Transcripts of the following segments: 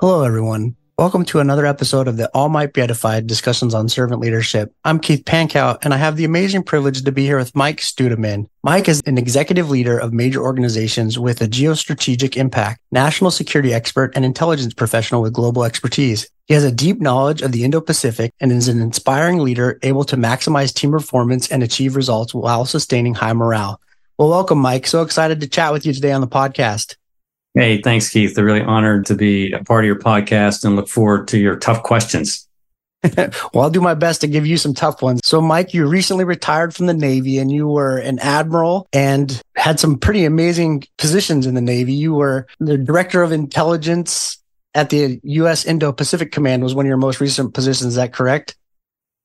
Hello, everyone. Welcome to another episode of the All Might Be Edified discussions on servant leadership. I'm Keith Pankow, and I have the amazing privilege to be here with Mike Studeman. Mike is an executive leader of major organizations with a geostrategic impact, national security expert, and intelligence professional with global expertise. He has a deep knowledge of the Indo-Pacific and is an inspiring leader able to maximize team performance and achieve results while sustaining high morale. Well, welcome, Mike. So excited to chat with you today on the podcast. Hey, thanks, Keith. They're really honored to be a part of your podcast and look forward to your tough questions. well, I'll do my best to give you some tough ones. So, Mike, you recently retired from the Navy and you were an admiral and had some pretty amazing positions in the Navy. You were the director of intelligence at the U.S. Indo Pacific Command, was one of your most recent positions. Is that correct?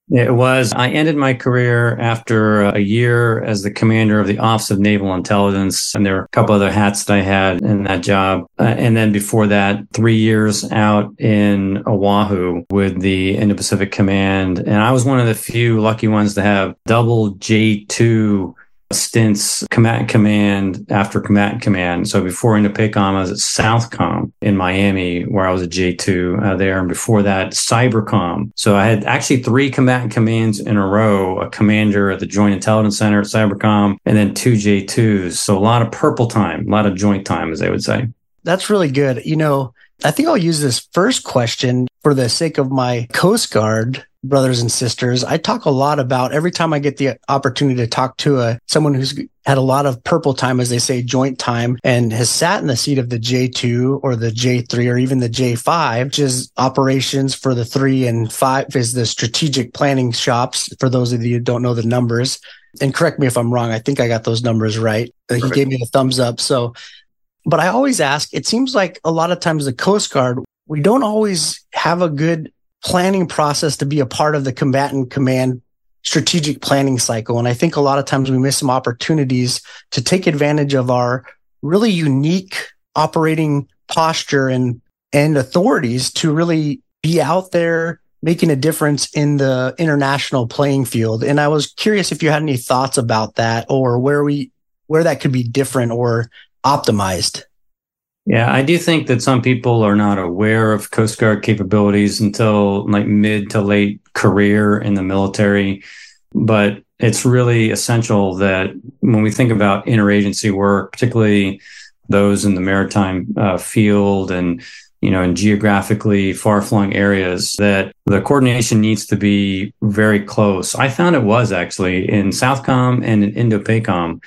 It was. I ended my career after a year as the commander of the Office of Naval Intelligence. And there were a couple other hats that I had in that job. Uh, and then before that, three years out in Oahu with the Indo Pacific Command. And I was one of the few lucky ones to have double J2 stints combatant command after combatant command. So before Indo-PACOM, I was at Southcom in Miami, where I was a J2 uh, there. And before that, Cybercom. So I had actually three combatant commands in a row, a commander at the Joint Intelligence Center at Cybercom, and then two J2s. So a lot of purple time, a lot of joint time, as they would say. That's really good. You know, I think I'll use this first question for the sake of my Coast Guard brothers and sisters. I talk a lot about every time I get the opportunity to talk to a someone who's had a lot of purple time, as they say, joint time, and has sat in the seat of the J2 or the J3 or even the J5, which is operations for the three and five is the strategic planning shops. For those of you who don't know the numbers, and correct me if I'm wrong. I think I got those numbers right. Perfect. He gave me the thumbs up. So, but I always ask, it seems like a lot of times the Coast Guard, we don't always have a good planning process to be a part of the combatant command strategic planning cycle. And I think a lot of times we miss some opportunities to take advantage of our really unique operating posture and, and authorities to really be out there making a difference in the international playing field. And I was curious if you had any thoughts about that or where we, where that could be different or optimized. Yeah, I do think that some people are not aware of Coast Guard capabilities until like mid to late career in the military. But it's really essential that when we think about interagency work, particularly those in the maritime uh, field and you know in geographically far-flung areas that the coordination needs to be very close i found it was actually in southcom and in indo-pacom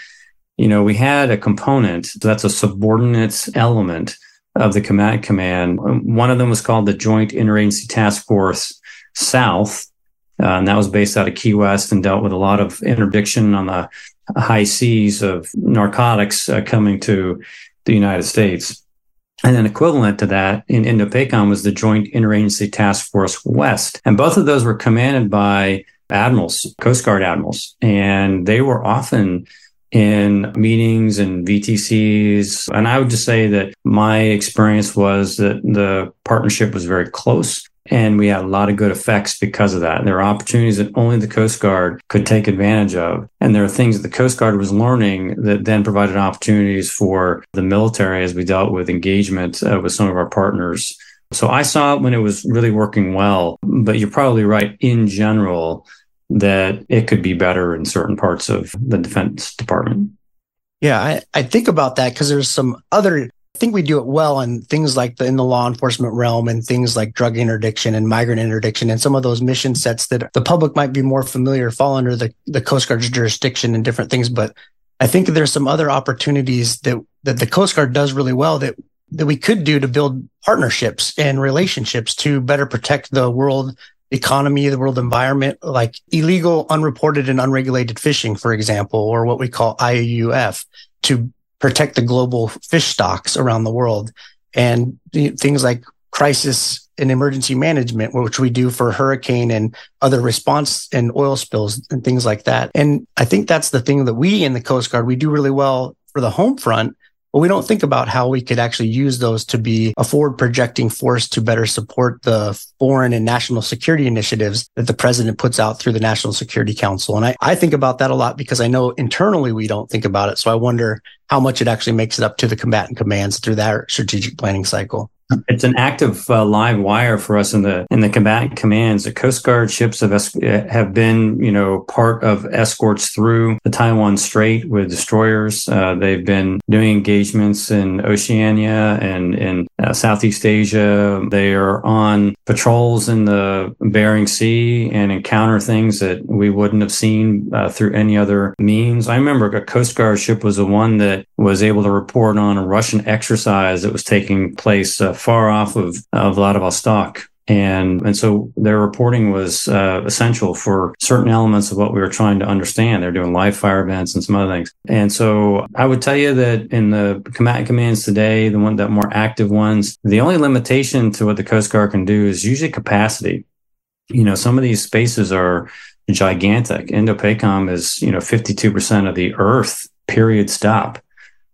you know, we had a component that's a subordinate element of the command command. One of them was called the Joint Interagency Task Force South. Uh, and that was based out of Key West and dealt with a lot of interdiction on the high seas of narcotics uh, coming to the United States. And then equivalent to that in Indo-PACOM was the Joint Interagency Task Force West. And both of those were commanded by admirals, Coast Guard admirals. And they were often in meetings and VTCs. And I would just say that my experience was that the partnership was very close and we had a lot of good effects because of that. And There are opportunities that only the Coast Guard could take advantage of. And there are things that the Coast Guard was learning that then provided opportunities for the military as we dealt with engagement uh, with some of our partners. So I saw it when it was really working well, but you're probably right. In general, that it could be better in certain parts of the Defense Department. Yeah, I, I think about that because there's some other I think we do it well in things like the in the law enforcement realm and things like drug interdiction and migrant interdiction and some of those mission sets that the public might be more familiar fall under the, the Coast Guard's jurisdiction and different things. But I think there's some other opportunities that that the Coast Guard does really well that that we could do to build partnerships and relationships to better protect the world economy, the world environment, like illegal, unreported and unregulated fishing, for example, or what we call IUU to protect the global fish stocks around the world and things like crisis and emergency management, which we do for hurricane and other response and oil spills and things like that. And I think that's the thing that we in the Coast Guard, we do really well for the home front but we don't think about how we could actually use those to be a forward projecting force to better support the foreign and national security initiatives that the president puts out through the National Security Council. And I, I think about that a lot because I know internally we don't think about it. So I wonder how much it actually makes it up to the combatant commands through that strategic planning cycle. It's an active uh, live wire for us in the in the combatant commands. The Coast Guard ships have have been, you know, part of escorts through the Taiwan Strait with destroyers. Uh, they've been doing engagements in Oceania and in uh, Southeast Asia. They are on patrols in the Bering Sea and encounter things that we wouldn't have seen uh, through any other means. I remember a Coast Guard ship was the one that was able to report on a Russian exercise that was taking place uh, far off of, of Vladivostok. And, and so their reporting was uh, essential for certain elements of what we were trying to understand. They're doing live fire events and some other things. And so I would tell you that in the combatant commands today, the one that more active ones, the only limitation to what the Coast Guard can do is usually capacity. You know, some of these spaces are gigantic. Indo-PACOM is, you know, 52% of the earth period stop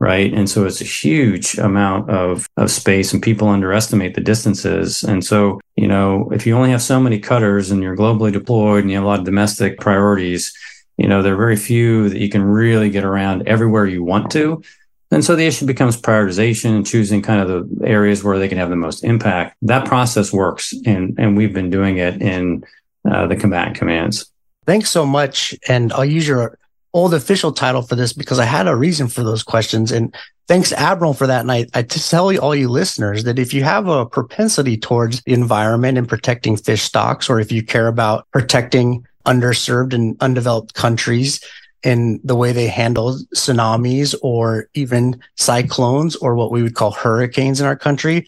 right? And so it's a huge amount of, of space and people underestimate the distances. And so, you know, if you only have so many cutters and you're globally deployed and you have a lot of domestic priorities, you know, there are very few that you can really get around everywhere you want to. And so the issue becomes prioritization and choosing kind of the areas where they can have the most impact. That process works. And, and we've been doing it in uh, the combatant commands. Thanks so much. And I'll use your old official title for this because I had a reason for those questions. And thanks, Admiral, for that. And I, I tell you, all you listeners that if you have a propensity towards the environment and protecting fish stocks, or if you care about protecting underserved and undeveloped countries, in the way they handle tsunamis or even cyclones or what we would call hurricanes in our country,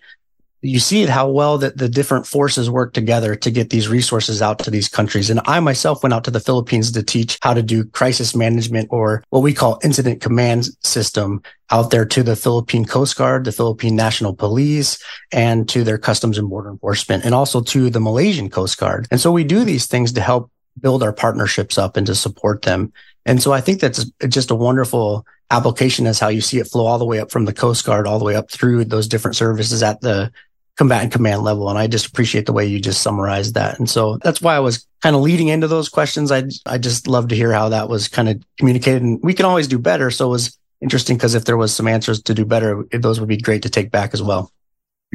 you see it how well that the different forces work together to get these resources out to these countries. And I myself went out to the Philippines to teach how to do crisis management or what we call incident command system out there to the Philippine Coast Guard, the Philippine National Police, and to their Customs and Border Enforcement, and also to the Malaysian Coast Guard. And so we do these things to help build our partnerships up and to support them. And so I think that's just a wonderful application as how you see it flow all the way up from the Coast Guard, all the way up through those different services at the combatant command level. And I just appreciate the way you just summarized that. And so that's why I was kind of leading into those questions. I, I just love to hear how that was kind of communicated and we can always do better. So it was interesting because if there was some answers to do better, those would be great to take back as well.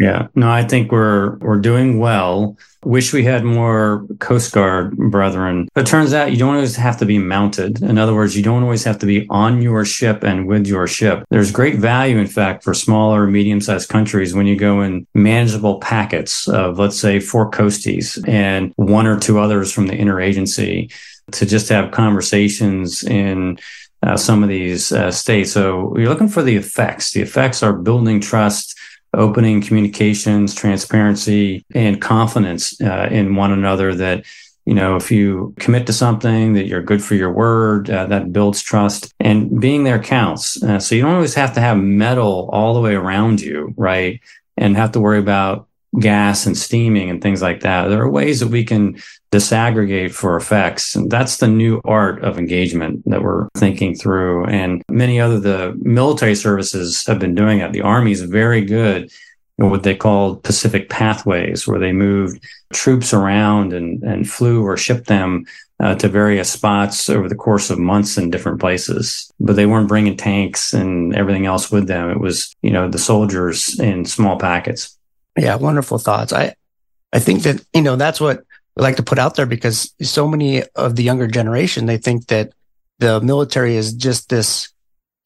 Yeah, no, I think we're we're doing well. Wish we had more Coast Guard brethren. But it turns out you don't always have to be mounted. In other words, you don't always have to be on your ship and with your ship. There's great value, in fact, for smaller, medium-sized countries when you go in manageable packets of, let's say, four coasties and one or two others from the interagency to just have conversations in uh, some of these uh, states. So you're looking for the effects. The effects are building trust opening communications, transparency, and confidence uh, in one another that you know if you commit to something that you're good for your word uh, that builds trust. And being there counts. Uh, so you don't always have to have metal all the way around you right? And have to worry about gas and steaming and things like that. There are ways that we can disaggregate for effects. And that's the new art of engagement that we're thinking through. And many other the military services have been doing it. The Army is very good at what they call Pacific pathways, where they moved troops around and, and flew or shipped them uh, to various spots over the course of months in different places. But they weren't bringing tanks and everything else with them. It was, you know, the soldiers in small packets. Yeah, wonderful thoughts. I I think that, you know, that's what we like to put out there because so many of the younger generation, they think that the military is just this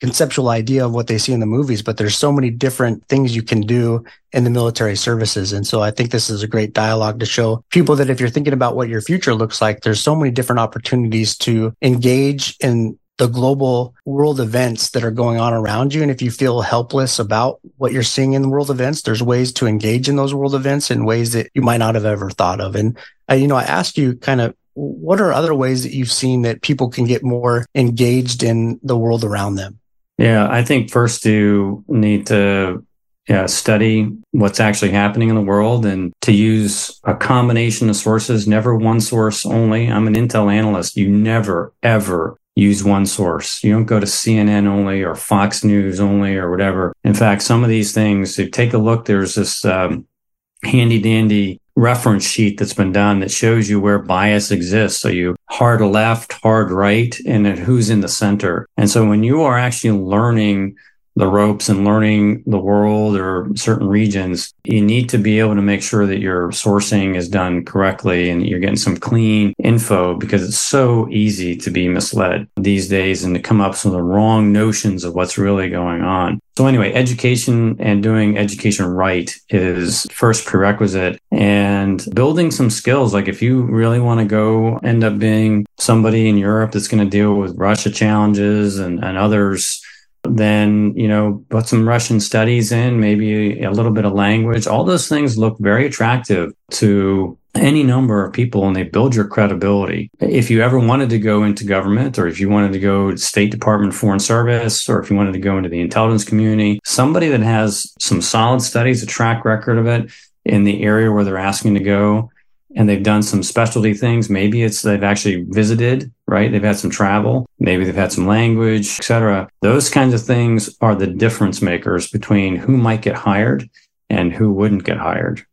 conceptual idea of what they see in the movies, but there's so many different things you can do in the military services. And so I think this is a great dialogue to show people that if you're thinking about what your future looks like, there's so many different opportunities to engage in the global world events that are going on around you. And if you feel helpless about what you're seeing in the world events, there's ways to engage in those world events in ways that you might not have ever thought of. And, uh, you know, I asked you kind of what are other ways that you've seen that people can get more engaged in the world around them? Yeah, I think first you need to yeah, study what's actually happening in the world and to use a combination of sources, never one source only. I'm an Intel analyst. You never, ever use one source. You don't go to CNN only or Fox News only or whatever. In fact, some of these things, if take a look, there's this um, handy dandy reference sheet that's been done that shows you where bias exists. So you hard left, hard right, and then who's in the center. And so when you are actually learning the ropes and learning the world or certain regions, you need to be able to make sure that your sourcing is done correctly and you're getting some clean info because it's so easy to be misled these days and to come up with the wrong notions of what's really going on. So anyway, education and doing education right is first prerequisite and building some skills. Like if you really want to go end up being somebody in Europe that's going to deal with Russia challenges and, and others, then, you know, put some Russian studies in, maybe a little bit of language. All those things look very attractive to any number of people and they build your credibility. If you ever wanted to go into government or if you wanted to go to State Department Foreign Service or if you wanted to go into the intelligence community, somebody that has some solid studies, a track record of it in the area where they're asking to go and they've done some specialty things. Maybe it's they've actually visited, right? They've had some travel. Maybe they've had some language, etc. Those kinds of things are the difference makers between who might get hired and who wouldn't get hired.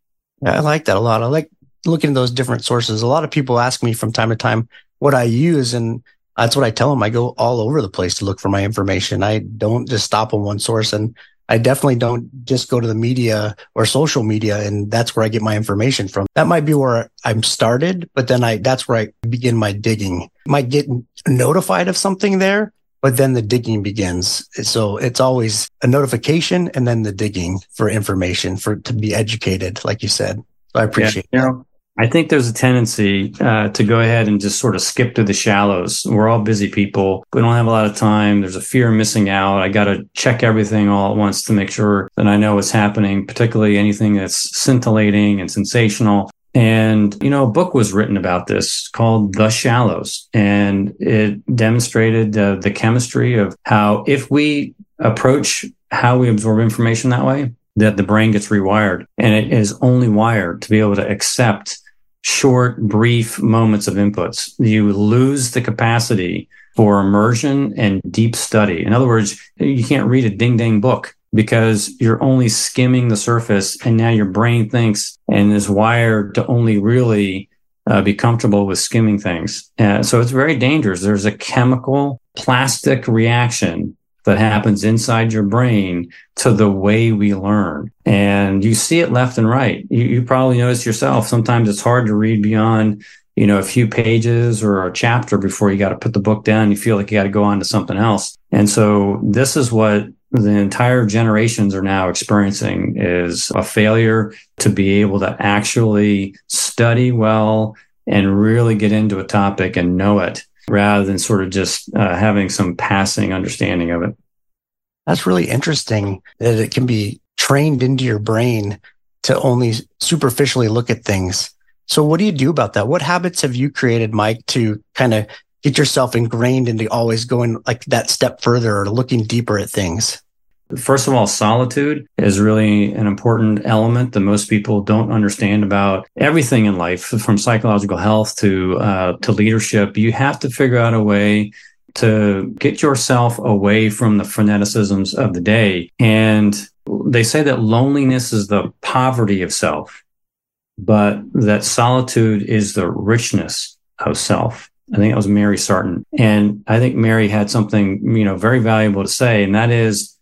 I like that a lot. I like looking at those different sources. A lot of people ask me from time to time what I use, and that's what I tell them. I go all over the place to look for my information. I don't just stop on one source, and I definitely don't just go to the media or social media, and that's where I get my information from. That might be where I'm started, but then I that's where I begin my digging. Might get notified of something there, but then the digging begins. So it's always a notification and then the digging for information for to be educated, like you said. So I appreciate yeah, that. I think there's a tendency uh, to go ahead and just sort of skip to the shallows. We're all busy people. We don't have a lot of time. There's a fear of missing out. I got to check everything all at once to make sure that I know what's happening, particularly anything that's scintillating and sensational. And, you know, a book was written about this called The Shallows, and it demonstrated uh, the chemistry of how if we approach how we absorb information that way, that the brain gets rewired and it is only wired to be able to accept short, brief moments of inputs. You lose the capacity for immersion and deep study. In other words, you can't read a ding dang book because you're only skimming the surface and now your brain thinks and is wired to only really uh, be comfortable with skimming things. Uh, so it's very dangerous. There's a chemical plastic reaction that happens inside your brain to the way we learn. And you see it left and right. You, you, probably notice yourself. Sometimes it's hard to read beyond, you know, a few pages or a chapter before you got to put the book down. You feel like you got to go on to something else. And so this is what the entire generations are now experiencing is a failure to be able to actually study well and really get into a topic and know it rather than sort of just uh, having some passing understanding of it. That's really interesting that it can be trained into your brain to only superficially look at things. So what do you do about that? What habits have you created, Mike, to kind of get yourself ingrained into always going like that step further or looking deeper at things? First of all, solitude is really an important element that most people don't understand about everything in life, from psychological health to uh, to leadership. You have to figure out a way to get yourself away from the freneticisms of the day. And they say that loneliness is the poverty of self, but that solitude is the richness of self. I think it was Mary Sarton. And I think Mary had something, you know, very valuable to say. And that is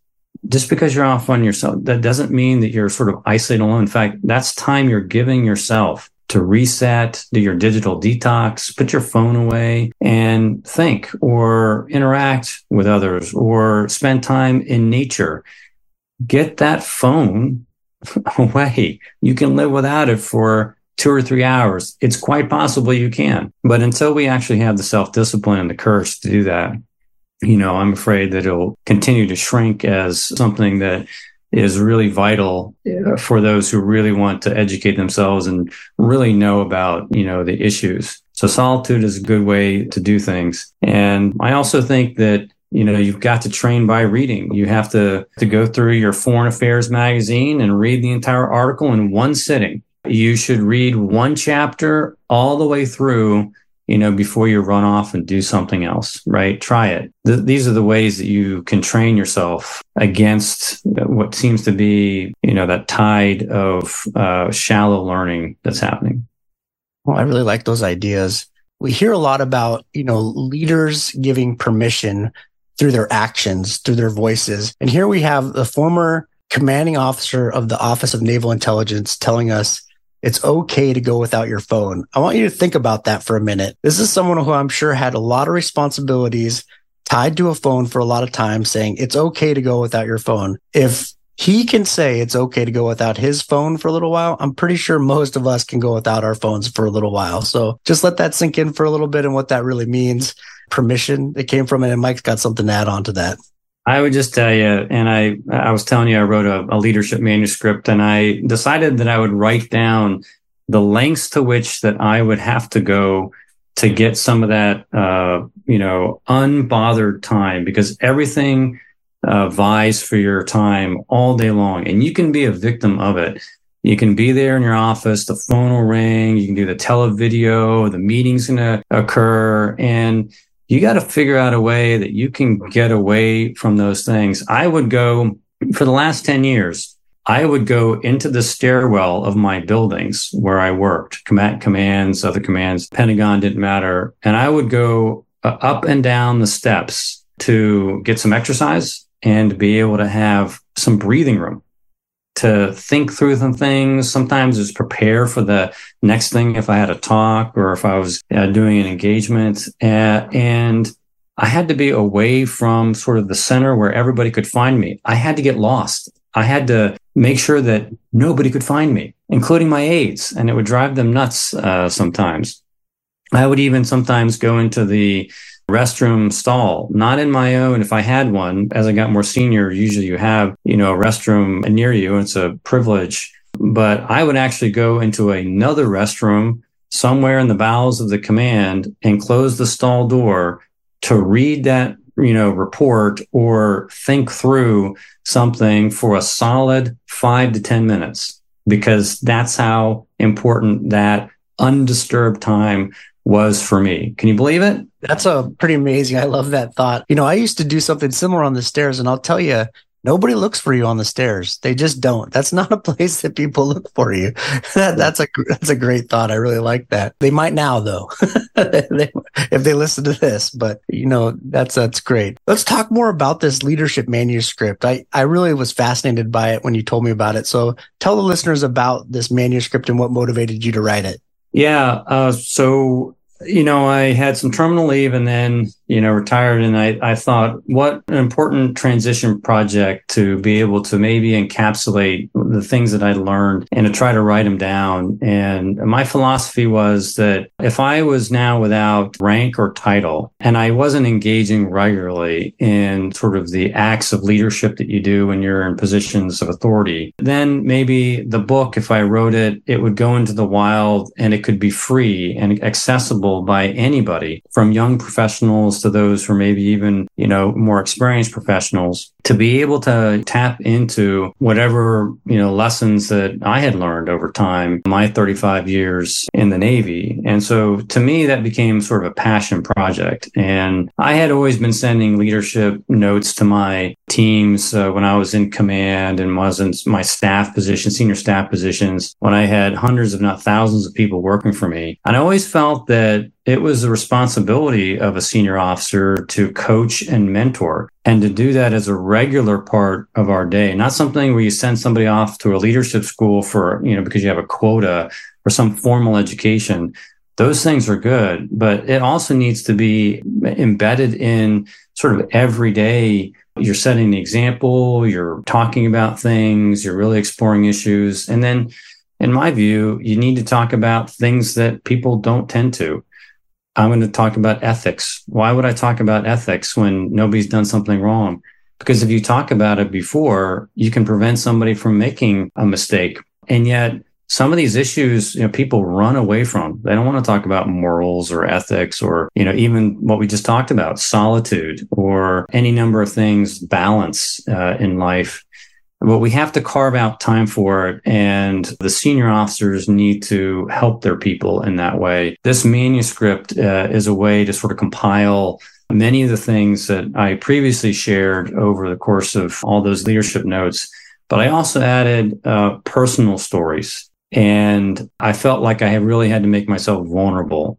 just because you're off on yourself, that doesn't mean that you're sort of isolated alone. In fact, that's time you're giving yourself to reset, do your digital detox, put your phone away and think or interact with others or spend time in nature. Get that phone away. You can live without it for two or three hours. It's quite possible you can. But until we actually have the self discipline and the courage to do that, you know, I'm afraid that it'll continue to shrink as something that is really vital for those who really want to educate themselves and really know about, you know, the issues. So solitude is a good way to do things. And I also think that you know you've got to train by reading you have to to go through your foreign affairs magazine and read the entire article in one sitting you should read one chapter all the way through you know, before you run off and do something else, right? Try it. Th- these are the ways that you can train yourself against what seems to be, you know, that tide of uh, shallow learning that's happening. Well, I really like those ideas. We hear a lot about, you know, leaders giving permission through their actions, through their voices. And here we have the former commanding officer of the Office of Naval Intelligence telling us it's okay to go without your phone. I want you to think about that for a minute. This is someone who I'm sure had a lot of responsibilities tied to a phone for a lot of time saying it's okay to go without your phone. If he can say it's okay to go without his phone for a little while. I'm pretty sure most of us can go without our phones for a little while. So just let that sink in for a little bit and what that really means. Permission it came from it. And Mike's got something to add on to that. I would just tell you, and I, I was telling you, I wrote a, a leadership manuscript and I decided that I would write down the lengths to which that I would have to go to get some of that, uh, you know, unbothered time because everything uh, vies for your time all day long, and you can be a victim of it. You can be there in your office, the phone will ring, you can do the televideo, the meeting's going to occur, and you got to figure out a way that you can get away from those things. I would go for the last 10 years. I would go into the stairwell of my buildings where I worked, command commands, other commands, Pentagon didn't matter. And I would go uh, up and down the steps to get some exercise and be able to have some breathing room to think through some things. Sometimes just prepare for the next thing if I had a talk or if I was uh, doing an engagement. Uh, and I had to be away from sort of the center where everybody could find me. I had to get lost. I had to make sure that nobody could find me, including my aides, and it would drive them nuts uh, sometimes. I would even sometimes go into the restroom stall, not in my own. If I had one, as I got more senior, usually you have, you know, a restroom near you. It's a privilege. But I would actually go into another restroom somewhere in the bowels of the command and close the stall door to read that, you know, report or think through something for a solid five to 10 minutes, because that's how important that undisturbed time was for me. Can you believe it? That's a pretty amazing. I love that thought. You know, I used to do something similar on the stairs, and I'll tell you, nobody looks for you on the stairs. They just don't. That's not a place that people look for you. that, that's a that's a great thought. I really like that. They might now though, if they listen to this. But you know, that's that's great. Let's talk more about this leadership manuscript. I I really was fascinated by it when you told me about it. So tell the listeners about this manuscript and what motivated you to write it. Yeah. Uh, so you know, I had some terminal leave and then, you know, retired. And I, I thought, what an important transition project to be able to maybe encapsulate the things that I learned and to try to write them down. And my philosophy was that if I was now without rank or title and I wasn't engaging regularly in sort of the acts of leadership that you do when you're in positions of authority, then maybe the book, if I wrote it, it would go into the wild and it could be free and accessible by anybody from young professionals to those who are maybe even, you know, more experienced professionals to be able to tap into whatever, you know, lessons that I had learned over time, my 35 years in the Navy. And so to me, that became sort of a passion project. And I had always been sending leadership notes to my teams uh, when I was in command and was in my staff position, senior staff positions, when I had hundreds, if not thousands of people working for me. And I always felt that that it was the responsibility of a senior officer to coach and mentor and to do that as a regular part of our day, not something where you send somebody off to a leadership school for, you know, because you have a quota or some formal education. Those things are good, but it also needs to be embedded in sort of everyday you're setting the example, you're talking about things, you're really exploring issues. And then in my view, you need to talk about things that people don't tend to. I'm going to talk about ethics. Why would I talk about ethics when nobody's done something wrong? Because if you talk about it before, you can prevent somebody from making a mistake. And yet, some of these issues, you know, people run away from. They don't want to talk about morals or ethics or, you know, even what we just talked about, solitude or any number of things, balance uh, in life. But we have to carve out time for it. And the senior officers need to help their people in that way. This manuscript uh, is a way to sort of compile many of the things that I previously shared over the course of all those leadership notes. But I also added uh, personal stories. And I felt like I really had to make myself vulnerable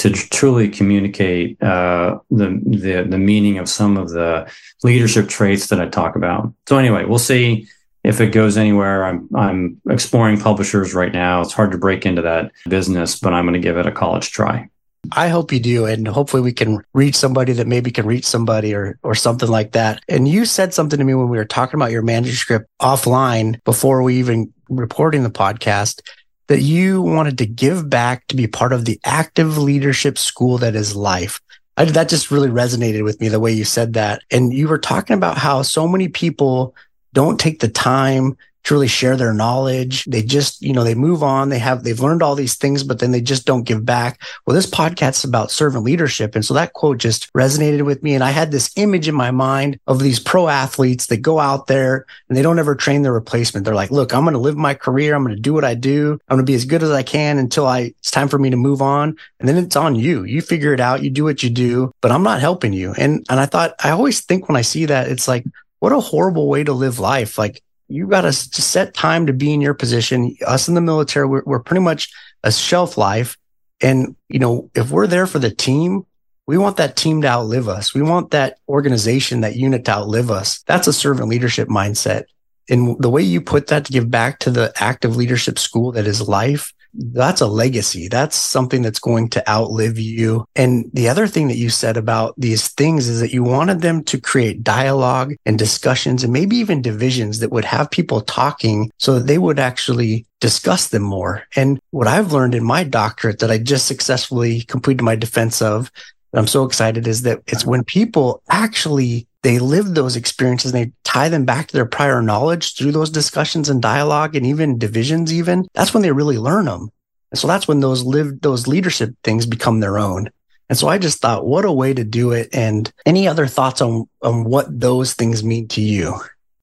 to truly communicate uh, the, the the meaning of some of the leadership traits that I talk about. So anyway, we'll see if it goes anywhere. I'm I'm exploring publishers right now. It's hard to break into that business, but I'm going to give it a college try. I hope you do. And hopefully we can reach somebody that maybe can reach somebody or, or something like that. And you said something to me when we were talking about your manuscript offline before we even reporting the podcast that you wanted to give back to be part of the active leadership school that is life. I, that just really resonated with me the way you said that. And you were talking about how so many people don't take the time to really share their knowledge. They just, you know, they move on. They have, they've learned all these things, but then they just don't give back. Well, this podcast is about servant leadership. And so that quote just resonated with me. And I had this image in my mind of these pro athletes that go out there and they don't ever train their replacement. They're like, look, I'm going to live my career. I'm going to do what I do. I'm going to be as good as I can until I, it's time for me to move on. And then it's on you. You figure it out. You do what you do, but I'm not helping you. And, and I thought, I always think when I see that, it's like, what a horrible way to live life. Like you got to set time to be in your position. Us in the military, we're, we're pretty much a shelf life. And, you know, if we're there for the team, we want that team to outlive us. We want that organization, that unit to outlive us. That's a servant leadership mindset. And the way you put that to give back to the active leadership school that is life, that's a legacy. That's something that's going to outlive you. And the other thing that you said about these things is that you wanted them to create dialogue and discussions and maybe even divisions that would have people talking so that they would actually discuss them more. And what I've learned in my doctorate that I just successfully completed my defense of, I'm so excited is that it's when people actually they live those experiences and they tie them back to their prior knowledge through those discussions and dialogue and even divisions even that's when they really learn them and so that's when those live those leadership things become their own. And so i just thought what a way to do it and any other thoughts on on what those things mean to you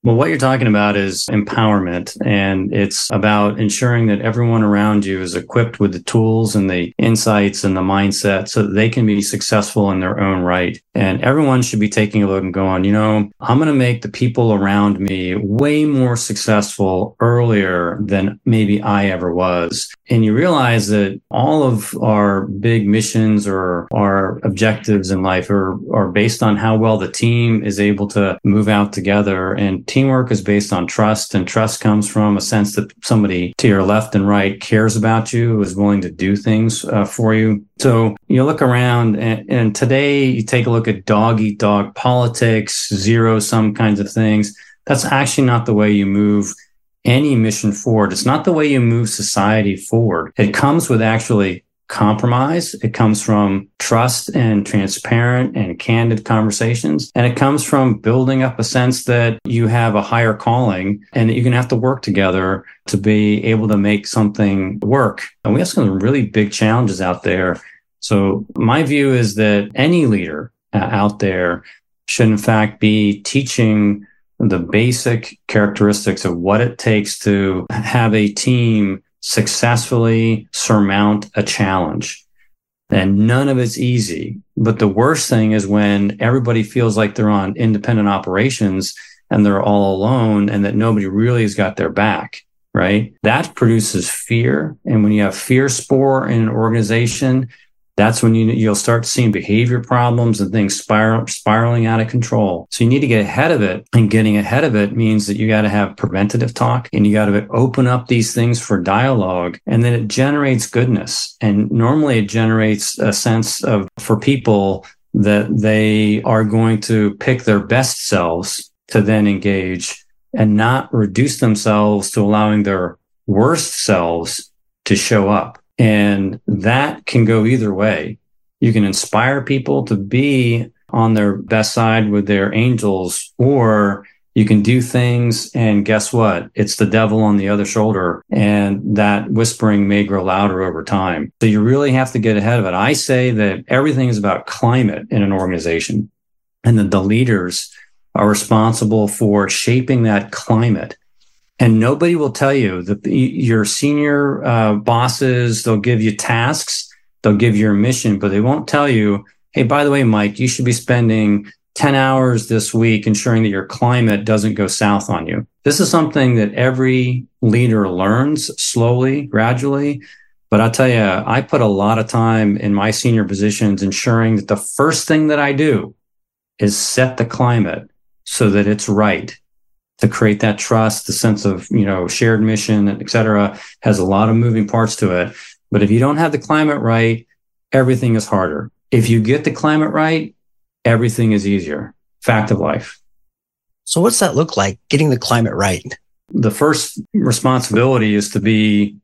well, what you're talking about is empowerment, and it's about ensuring that everyone around you is equipped with the tools and the insights and the mindset so that they can be successful in their own right. And everyone should be taking a look and going, you know, I'm going to make the people around me way more successful earlier than maybe I ever was. And you realize that all of our big missions or our objectives in life are, are based on how well the team is able to move out together and teamwork is based on trust, and trust comes from a sense that somebody to your left and right cares about you, is willing to do things uh, for you. So you look around, and, and today you take a look at dog eat dog politics, zero sum kinds of things. That's actually not the way you move any mission forward. It's not the way you move society forward. It comes with actually compromise. It comes from trust and transparent and candid conversations. And it comes from building up a sense that you have a higher calling and that you're going to have to work together to be able to make something work. And we have some really big challenges out there. So my view is that any leader uh, out there should in fact be teaching the basic characteristics of what it takes to have a team successfully surmount a challenge. And none of it's easy. But the worst thing is when everybody feels like they're on independent operations and they're all alone and that nobody really has got their back, right? That produces fear. And when you have fear spore in an organization, that's when you, you'll start seeing behavior problems and things spiral, spiraling out of control. So you need to get ahead of it. And getting ahead of it means that you got to have preventative talk and you got to open up these things for dialogue. And then it generates goodness. And normally it generates a sense of, for people that they are going to pick their best selves to then engage and not reduce themselves to allowing their worst selves to show up. And that can go either way. You can inspire people to be on their best side with their angels, or you can do things and guess what? It's the devil on the other shoulder. And that whispering may grow louder over time. So you really have to get ahead of it. I say that everything is about climate in an organization and that the leaders are responsible for shaping that climate and nobody will tell you that your senior uh, bosses they'll give you tasks they'll give you a mission but they won't tell you hey by the way mike you should be spending 10 hours this week ensuring that your climate doesn't go south on you. This is something that every leader learns slowly gradually But I'll tell you, I put a lot of time in my senior positions ensuring that the first thing that I do is set the climate so that it's right to create that trust, the sense of, you know, shared mission, et cetera, has a lot of moving parts to it. But if you don't have the climate right, everything is harder. If you get the climate right, everything is easier. Fact of life. So what's that look like getting the climate right? The first responsibility is to be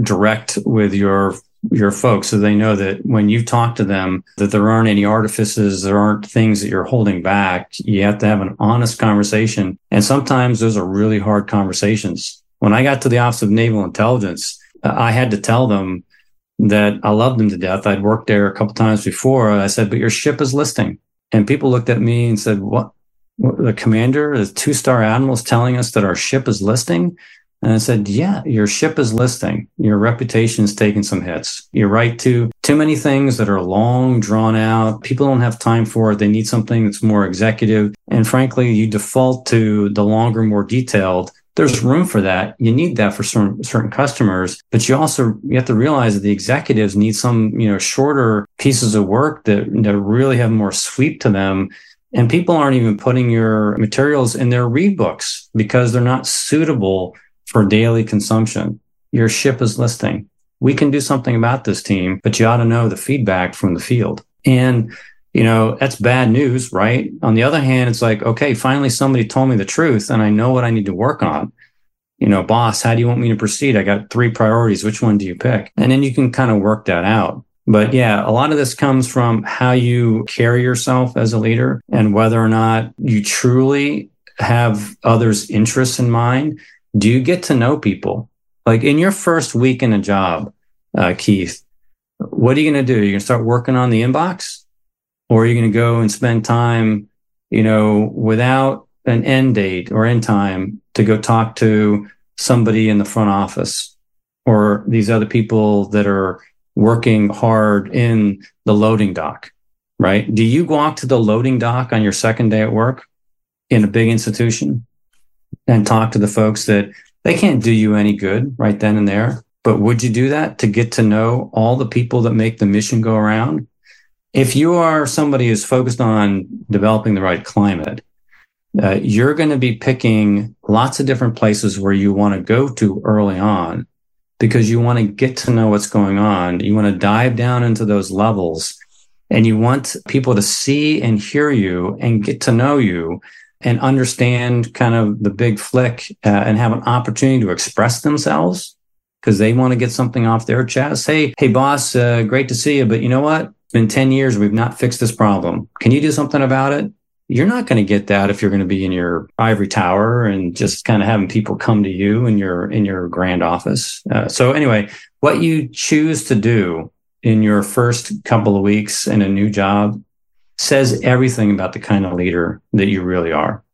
direct with your your folks so they know that when you talk to them that there aren't any artifices there aren't things that you're holding back. You have to have an honest conversation. And sometimes those are really hard conversations. When i got to the office of naval intelligence uh, i had to tell them that i loved them to death. I'd worked there a couple times before. I said but your ship is listing. And people looked at me and said what? The commander, the two star admiral is telling us that our ship is listing. And I said, yeah, your ship is listing. Your reputation is taking some hits. You're right to too many things that are long drawn out. People don't have time for it. They need something that's more executive. And frankly, you default to the longer, more detailed. There's room for that. You need that for certain, certain customers, but you also, you have to realize that the executives need some, you know, shorter pieces of work that, that really have more sweep to them and people aren't even putting your materials in their read books because they're not suitable for daily consumption. Your ship is listing. We can do something about this team, but you ought to know the feedback from the field. And, you know, that's bad news, right? On the other hand, it's like, okay, finally somebody told me the truth and I know what I need to work on. You know, boss, how do you want me to proceed? I got three priorities. Which one do you pick? And then you can kind of work that out. But yeah, a lot of this comes from how you carry yourself as a leader and whether or not you truly have others' interests in mind. Do you get to know people? Like in your first week in a job, uh, Keith, what are you going to do? You're going to start working on the inbox or are you going to go and spend time, you know, without an end date or end time to go talk to somebody in the front office or these other people that are working hard in the loading dock, right? Do you walk to the loading dock on your second day at work in a big institution and talk to the folks that they can't do you any good right then and there? But would you do that to get to know all the people that make the mission go around? If you are somebody who's focused on developing the right climate, uh, you're going to be picking lots of different places where you want to go to early on because you want to get to know what's going on. You want to dive down into those levels and you want people to see and hear you and get to know you and understand kind of the big flick uh, and have an opportunity to express themselves because they want to get something off their chest. Hey, hey, boss, uh, great to see you, but you know what? It's been 10 years. We've not fixed this problem. Can you do something about it? you're not going to get that if you're going to be in your ivory tower and just kind of having people come to you in your in your grand office. Uh, so anyway, what you choose to do in your first couple of weeks in a new job says everything about the kind of leader that you really are.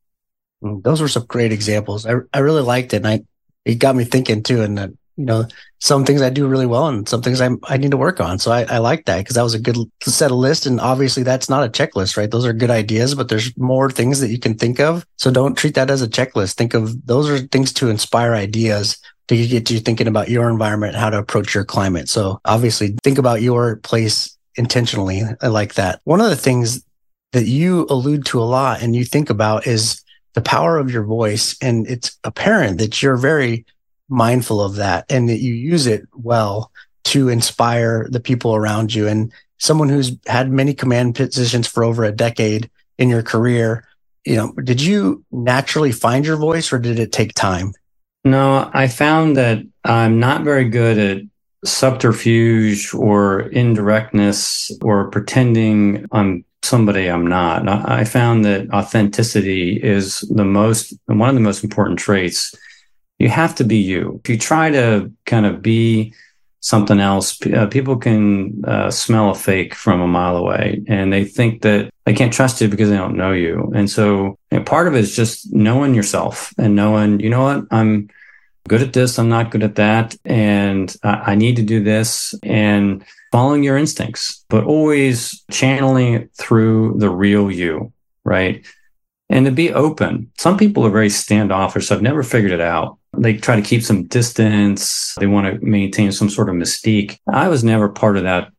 Mm, those were some great examples. I I really liked it, and I it got me thinking too. And that you know, some things I do really well and some things I, I need to work on. So I, I like that because that was a good set of list. And obviously that's not a checklist, right? Those are good ideas, but there's more things that you can think of. So don't treat that as a checklist. Think of those are things to inspire ideas to get you thinking about your environment, how to approach your climate. So obviously think about your place intentionally. I like that. One of the things that you allude to a lot and you think about is the power of your voice. And it's apparent that you're very mindful of that and that you use it well to inspire the people around you. And someone who's had many command positions for over a decade in your career, you know, did you naturally find your voice or did it take time? No, I found that I'm not very good at subterfuge or indirectness or pretending I'm somebody I'm not. I found that authenticity is the most, one of the most important traits you have to be you. If you try to kind of be something else, uh, people can uh, smell a fake from a mile away and they think that they can't trust you because they don't know you. And so part of it is just knowing yourself and knowing, you know what, I'm good at this. I'm not good at that. And I, need to do this and following your instincts, but always channeling it through the real you, right? And to be open. Some people are very standoffish. I've never figured it out they try to keep some distance. They want to maintain some sort of mystique. I was never part of that.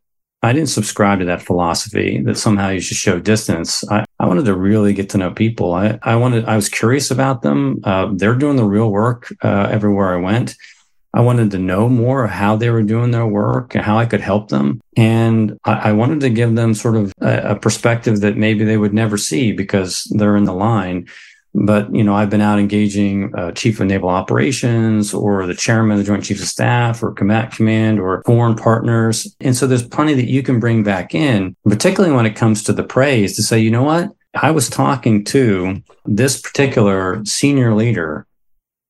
I didn't subscribe to that philosophy that somehow you should show distance. I, I wanted to really get to know people. I, I wanted, I was curious about them. Uh, they're doing the real work uh, everywhere I went. I wanted to know more how they were doing their work and how I could help them. And I, I wanted to give them sort of a, a perspective that maybe they would never see because they're in the line. But, you know, I've been out engaging uh, chief of naval operations or the chairman of the joint chiefs of staff or combat command or foreign partners. And so there's plenty that you can bring back in, particularly when it comes to the praise to say, you know what? I was talking to this particular senior leader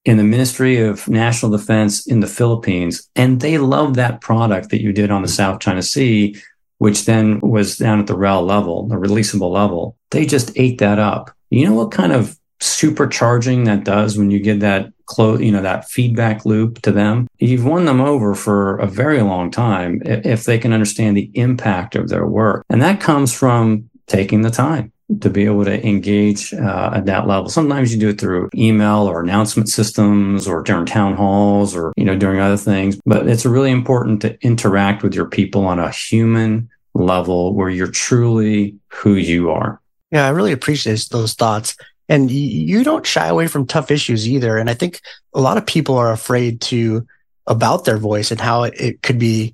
in the Ministry of National Defense in the Philippines, and they loved that product that you did on the South China Sea, which then was down at the REL level, the releasable level. They just ate that up. You know what kind of supercharging that does when you get that close, you know, that feedback loop to them? You've won them over for a very long time if they can understand the impact of their work. And that comes from taking the time to be able to engage uh, at that level. Sometimes you do it through email or announcement systems or during town halls or, you know, during other things. But it's really important to interact with your people on a human level where you're truly who you are. Yeah, I really appreciate those thoughts. And you don't shy away from tough issues either. And I think a lot of people are afraid to about their voice and how it, could be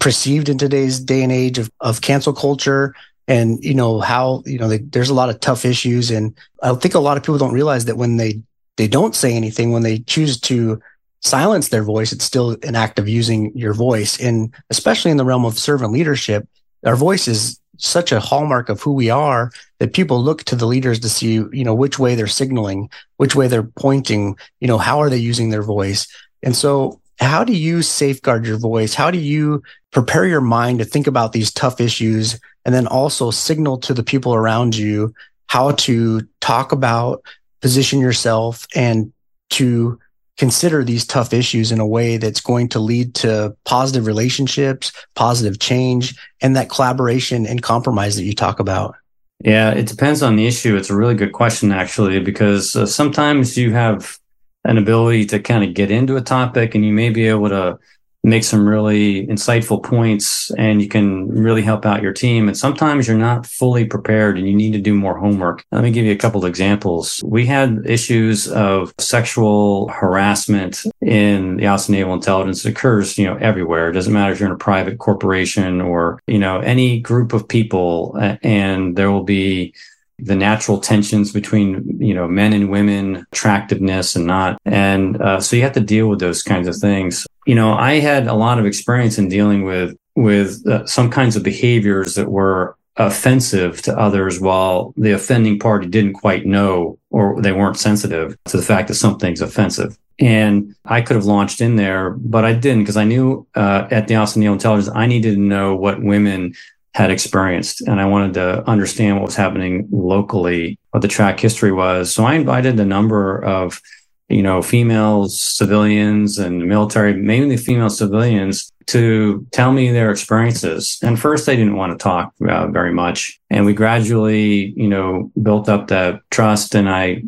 perceived in today's day and age of, of cancel culture and you know how you know they, there's a lot of tough issues and i think a lot of people don't realize that when they they don't say anything when they choose to silence their voice it's still an act of using your voice and especially in the realm of servant leadership our voice is such a hallmark of who we are that people look to the leaders to see you know which way they're signaling which way they're pointing you know how are they using their voice? And so how do you safeguard your voice? How do you prepare your mind to think about these tough issues and then also signal to the people around you how to talk about, position yourself and to consider these tough issues in a way that's going to lead to positive relationships, positive change, and that collaboration and compromise that you talk about? Yeah, it depends on the issue. It's a really good question, actually, because uh, sometimes you have an ability to kind of get into a topic and you may be able to make some really insightful points and you can really help out your team. And sometimes you're not fully prepared and you need to do more homework. Let me give you a couple of examples. We had issues of sexual harassment in the Office of Naval Intelligence. It occurs, you know, everywhere. It doesn't matter if you're in a private corporation or, you know, any group of people and there will be the natural tensions between you know men and women attractiveness and not and uh, so you have to deal with those kinds of things you know, I had a lot of experience in dealing with with uh, some kinds of behaviors that were offensive to others while the offending party didn't quite know or they weren't sensitive to the fact that something's offensive. And I could have launched in there, but I didn't because I knew uh, at the Office of Intelligence, I needed to know what women had experienced and I wanted to understand what was happening locally, what the track history was. So I invited a number of you know, females, civilians and military, mainly female civilians, to tell me their experiences. And first, they didn't want to talk uh, very much, and we gradually, you know, built up that trust. And I,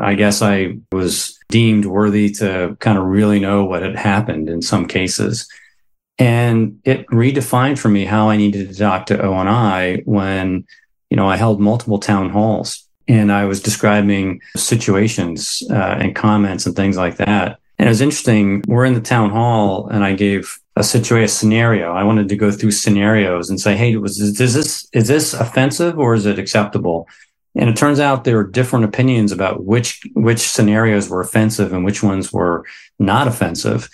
I guess I was deemed worthy to kind of really know what had happened in some cases. And it redefined for me how I needed to talk to ONI when, you know, I held multiple town halls and I was describing situations uh, and comments and things like that. And it was interesting. We're in the town hall, and I gave a situation, a scenario. I wanted to go through scenarios and say, "Hey, was is this is this offensive or is it acceptable?" And it turns out there were different opinions about which which scenarios were offensive and which ones were not offensive.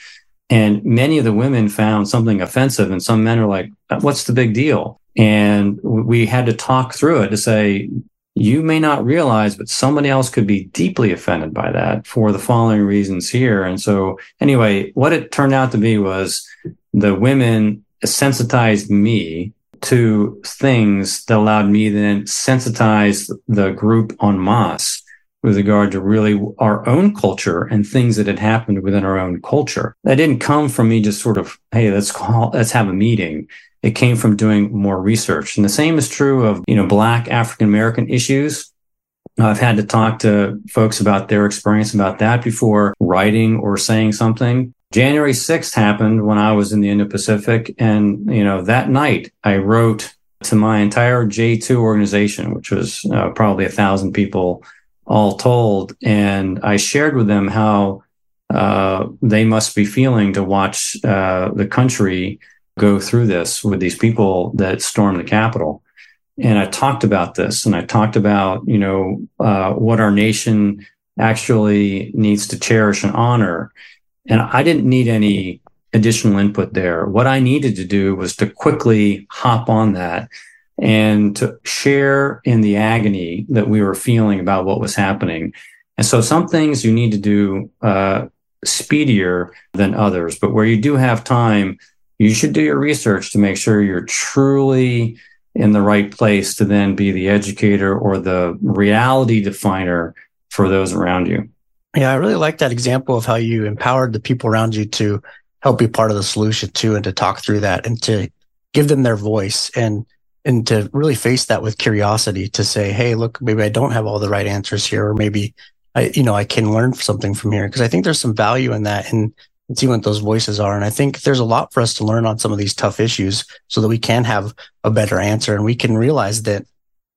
And many of the women found something offensive, and some men are like, uh, "What's the big deal?" And we had to talk through it to say, you may not realize, but somebody else could be deeply offended by that for the following reasons here. And so, anyway, what it turned out to be was the women sensitized me to things that allowed me then sensitize the group en masse with regard to really our own culture and things that had happened within our own culture. That didn't come from me just sort of, hey, let's call, let's have a meeting. It came from doing more research. And the same is true of, you know, Black African American issues. I've had to talk to folks about their experience about that before writing or saying something. January 6th happened when I was in the Indo Pacific. And, you know, that night I wrote to my entire J2 organization, which was uh, probably a thousand people all told. And I shared with them how uh, they must be feeling to watch uh, the country go through this with these people that stormed the Capitol. And I talked about this and I talked about, you know, uh, what our nation actually needs to cherish and honor and I didn't need any additional input there. What I needed to do was to quickly hop on that and to share in the agony that we were feeling about what was happening. And so some things you need to do uh, speedier than others, but where you do have time, you should do your research to make sure you're truly in the right place to then be the educator or the reality definer for those around you. Yeah, I really like that example of how you empowered the people around you to help be part of the solution too, and to talk through that and to give them their voice and and to really face that with curiosity to say, hey, look, maybe I don't have all the right answers here, or maybe I, you know, I can learn something from here because I think there's some value in that and see what those voices are. And I think there's a lot for us to learn on some of these tough issues so that we can have a better answer and we can realize that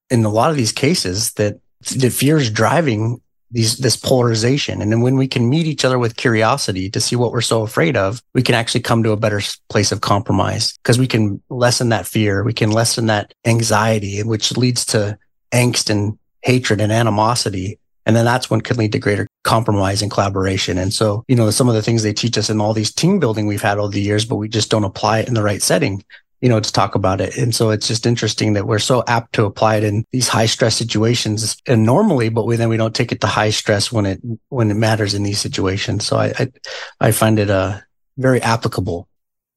in a lot of these cases that the fear is driving these this polarization. And then when we can meet each other with curiosity to see what we're so afraid of we can actually come to a better place of compromise. Because we can lessen that fear. We can lessen that anxiety which leads to angst and hatred and animosity. And then that's when can lead to greater compromise and collaboration. And so, you know, some of the things they teach us in all these team building we've had over the years, but we just don't apply it in the right setting you know, to talk about it. And so it's just interesting that we're so apt to apply it in these high stress situations and normally, but we, then we don't take it to high stress when it, when it matters in these situations. So I, I, I find it, uh, very applicable.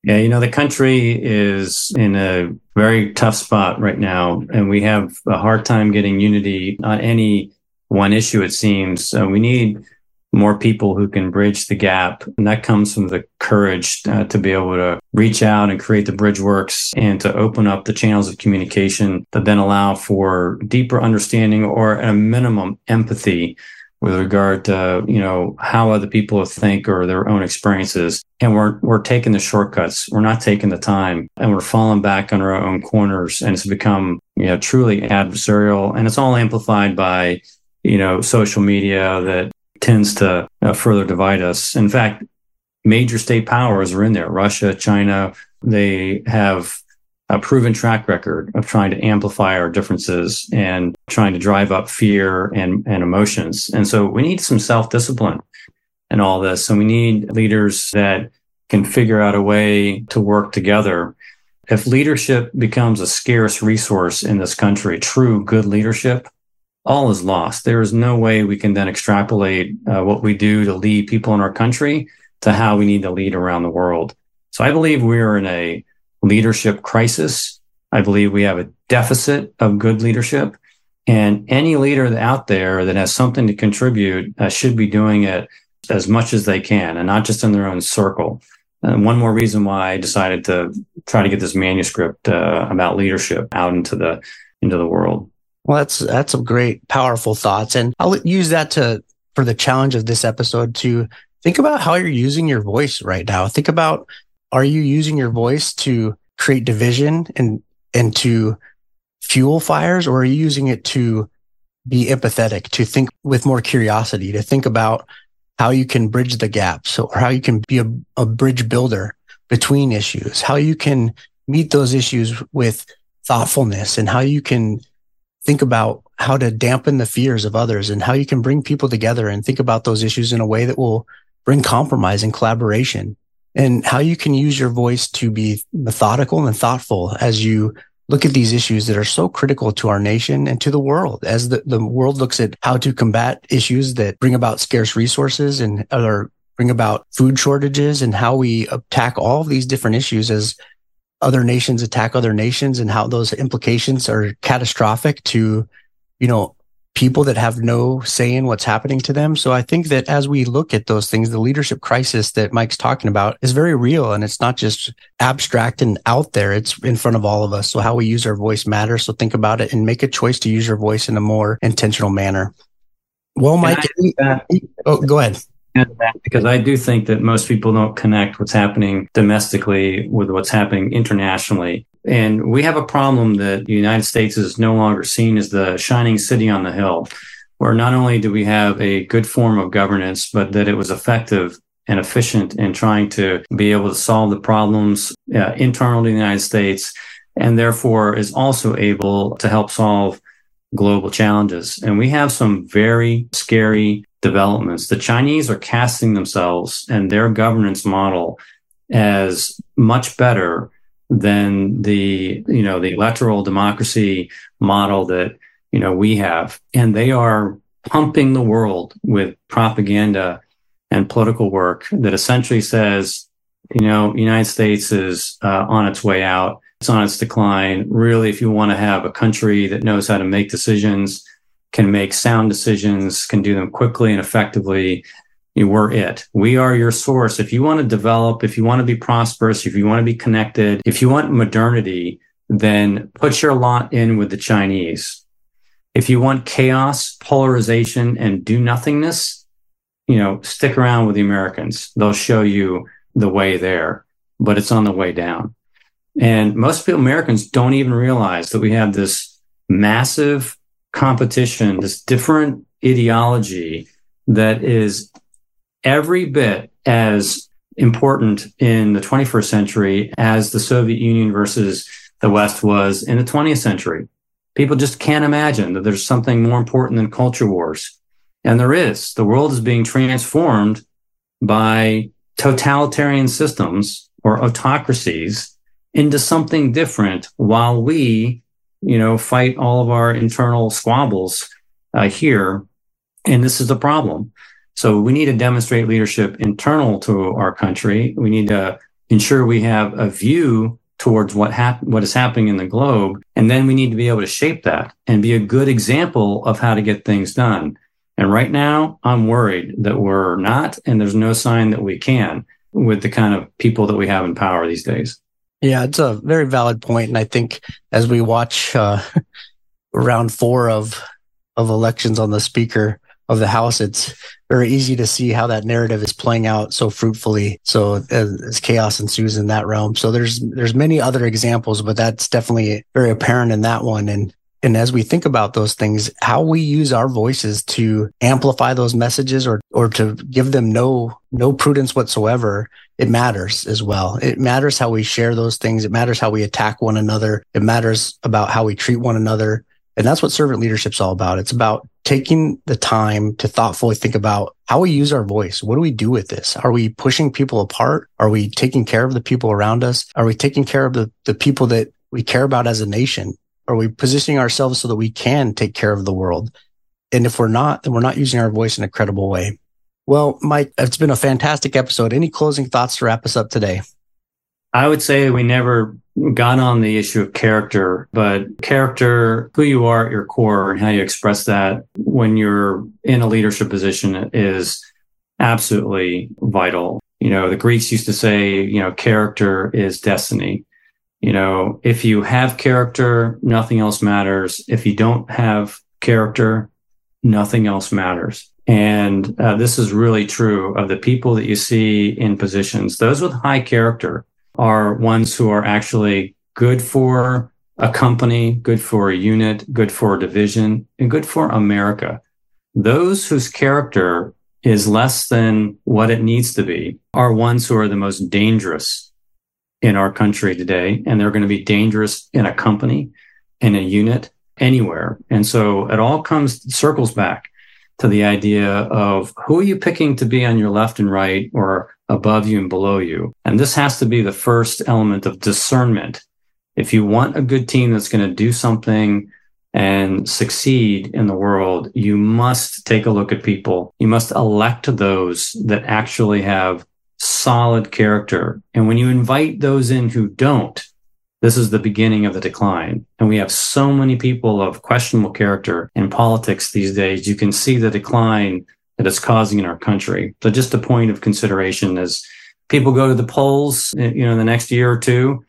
Yeah. You know, the country is in a very tough spot right now, and we have a hard time getting unity on any one issue, it seems. So we need more people who can bridge the gap. And that comes from the courage uh, to be able to reach out and create the bridge works and to open up the channels of communication that then allow for deeper understanding or a minimum empathy with regard to, you know, how other people think or their own experiences. And we're, we're taking the shortcuts. We're not taking the time and we're falling back on our own corners. And it's become, you know, truly adversarial. And it's all amplified by, you know, social media that tends to uh, further divide us. In fact, major state powers are in there. Russia, China, they have a proven track record of trying to amplify our differences and trying to drive up fear and, and emotions. And so we need some self discipline and all this. And we need leaders that can figure out a way to work together. If leadership becomes a scarce resource in this country, true good leadership, all is lost. There is no way we can then extrapolate uh, what we do to lead people in our country to how we need to lead around the world. So I believe we are in a leadership crisis. I believe we have a deficit of good leadership. And any leader out there that has something to contribute uh, should be doing it as much as they can and not just in their own circle. And one more reason why I decided to try to get this manuscript uh, about leadership out into the into the world. Well, that's that's some great, powerful thoughts, and I'll use that to for the challenge of this episode to think about how you're using your voice right now. Think about are you using your voice to create division and and to fuel fires, or are you using it to be empathetic, to think with more curiosity, to think about how you can bridge the gaps, or how you can be a, a bridge builder between issues, how you can meet those issues with thoughtfulness, and how you can think about how to dampen the fears of others and how you can bring people together and think about those issues in a way that will bring compromise and collaboration. And how you can use your voice to be methodical and thoughtful as you look at these issues that are so critical to our nation and to the world. As the, the world looks at how to combat issues that bring about scarce resources and or bring about food shortages and how we attack all these different issues as other nations attack other nations and how those implications are catastrophic to, you know, people that have no say in what's happening to them. So I think that as we look at those things, the leadership crisis that Mike's talking about is very real and it's not just abstract and out there. It's in front of all of us. So how we use our voice matters. So think about it and make a choice to use your voice in a more intentional manner. Well, Mike, oh, go ahead because I do think that most people don't connect what's happening domestically with what's happening internationally. And we have a problem that the United States is no longer seen as the shining city on the hill, where not only do we have a good form of governance, but that it was effective and efficient in trying to be able to solve the problems uh, internal to the United States, and therefore is also able to help solve global challenges. And we have some very scary developments. The Chinese are casting themselves and their governance model as much better than the, you know, the electoral democracy model that, you know, we have. And they are pumping the world with propaganda and political work that essentially says, you know, United States is uh, on its way out. It's on its decline. Really, if you want to have a country that knows how to make decisions, can make sound decisions, can do them quickly and effectively, we're it. We are your source. If you want to develop, if you want to be prosperous, if you want to be connected, if you want modernity, then put your lot in with the Chinese. If you want chaos, polarization, and do nothingness, you know, stick around with the Americans. They'll show you the way there, but it's on the way down. And most people, Americans don't even realize that we have this massive competition, this different ideology that is every bit as important in the 21st century as the Soviet Union versus the West was in the 20th century. People just can't imagine that there's something more important than culture wars. And there is. The world is being transformed by totalitarian systems or autocracies into something different while we, you know, fight all of our internal squabbles uh, here. And this is the problem. So we need to demonstrate leadership internal to our country. We need to ensure we have a view towards what hap- what is happening in the globe. And then we need to be able to shape that and be a good example of how to get things done. And right now I'm worried that we're not, and there's no sign that we can with the kind of people that we have in power these days. Yeah, it's a very valid point, and I think as we watch uh, round four of of elections on the Speaker, of the House, it's very easy to see how that narrative is playing out so fruitfully. So as chaos ensues in that realm. So there's there's many other examples, but that's definitely very apparent in that one. And and as we think about those things, how we use our voices to amplify those messages or or to give them no no prudence whatsoever, it matters as well. It matters how we share those things. It matters how we attack one another. It matters about how we treat one another. And that's what servant leadership is all about. It's about taking the time to thoughtfully think about how we use our voice. What do we do with this? Are we pushing people apart? Are we taking care of the people around us? Are we taking care of the, the people that we care about as a nation? Are we positioning ourselves so that we can take care of the world? And if we're not, then we're not using our voice in a credible way. Well, Mike, it's been a fantastic episode. Any closing thoughts to wrap us up today? I would say we never got on the issue of character, but character, who you are at your core and how you express that when you're in a leadership position is absolutely vital. You know, the Greeks used to say, you know, character is destiny. You know, if you have character, nothing else matters. If you don't have character, nothing else matters. And uh, this is really true of the people that you see in positions. Those with high character are ones who are actually good for a company, good for a unit, good for a division, and good for America. Those whose character is less than what it needs to be are ones who are the most dangerous in our country today. And they're going to be dangerous in a company, in a unit, anywhere. And so it all comes, circles back to the idea of who are you picking to be on your left and right or above you and below you. And this has to be the first element of discernment. If you want a good team that's going to do something and succeed in the world, you must take a look at people. You must elect those that actually have solid character. And when you invite those in who don't, this is the beginning of the decline. And we have so many people of questionable character in politics these days. You can see the decline that it's causing in our country. So just a point of consideration as people go to the polls, you know, in the next year or two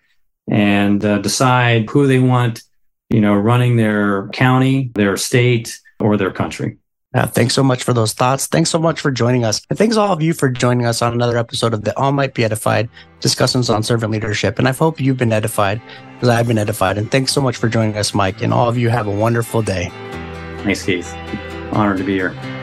and uh, decide who they want, you know, running their county, their state, or their country. Yeah, thanks so much for those thoughts. Thanks so much for joining us. And thanks all of you for joining us on another episode of the All Might Be Edified discussions on servant leadership. And I hope you've been edified because I've been edified. And thanks so much for joining us, Mike. And all of you have a wonderful day. Thanks, Keith. Honored to be here.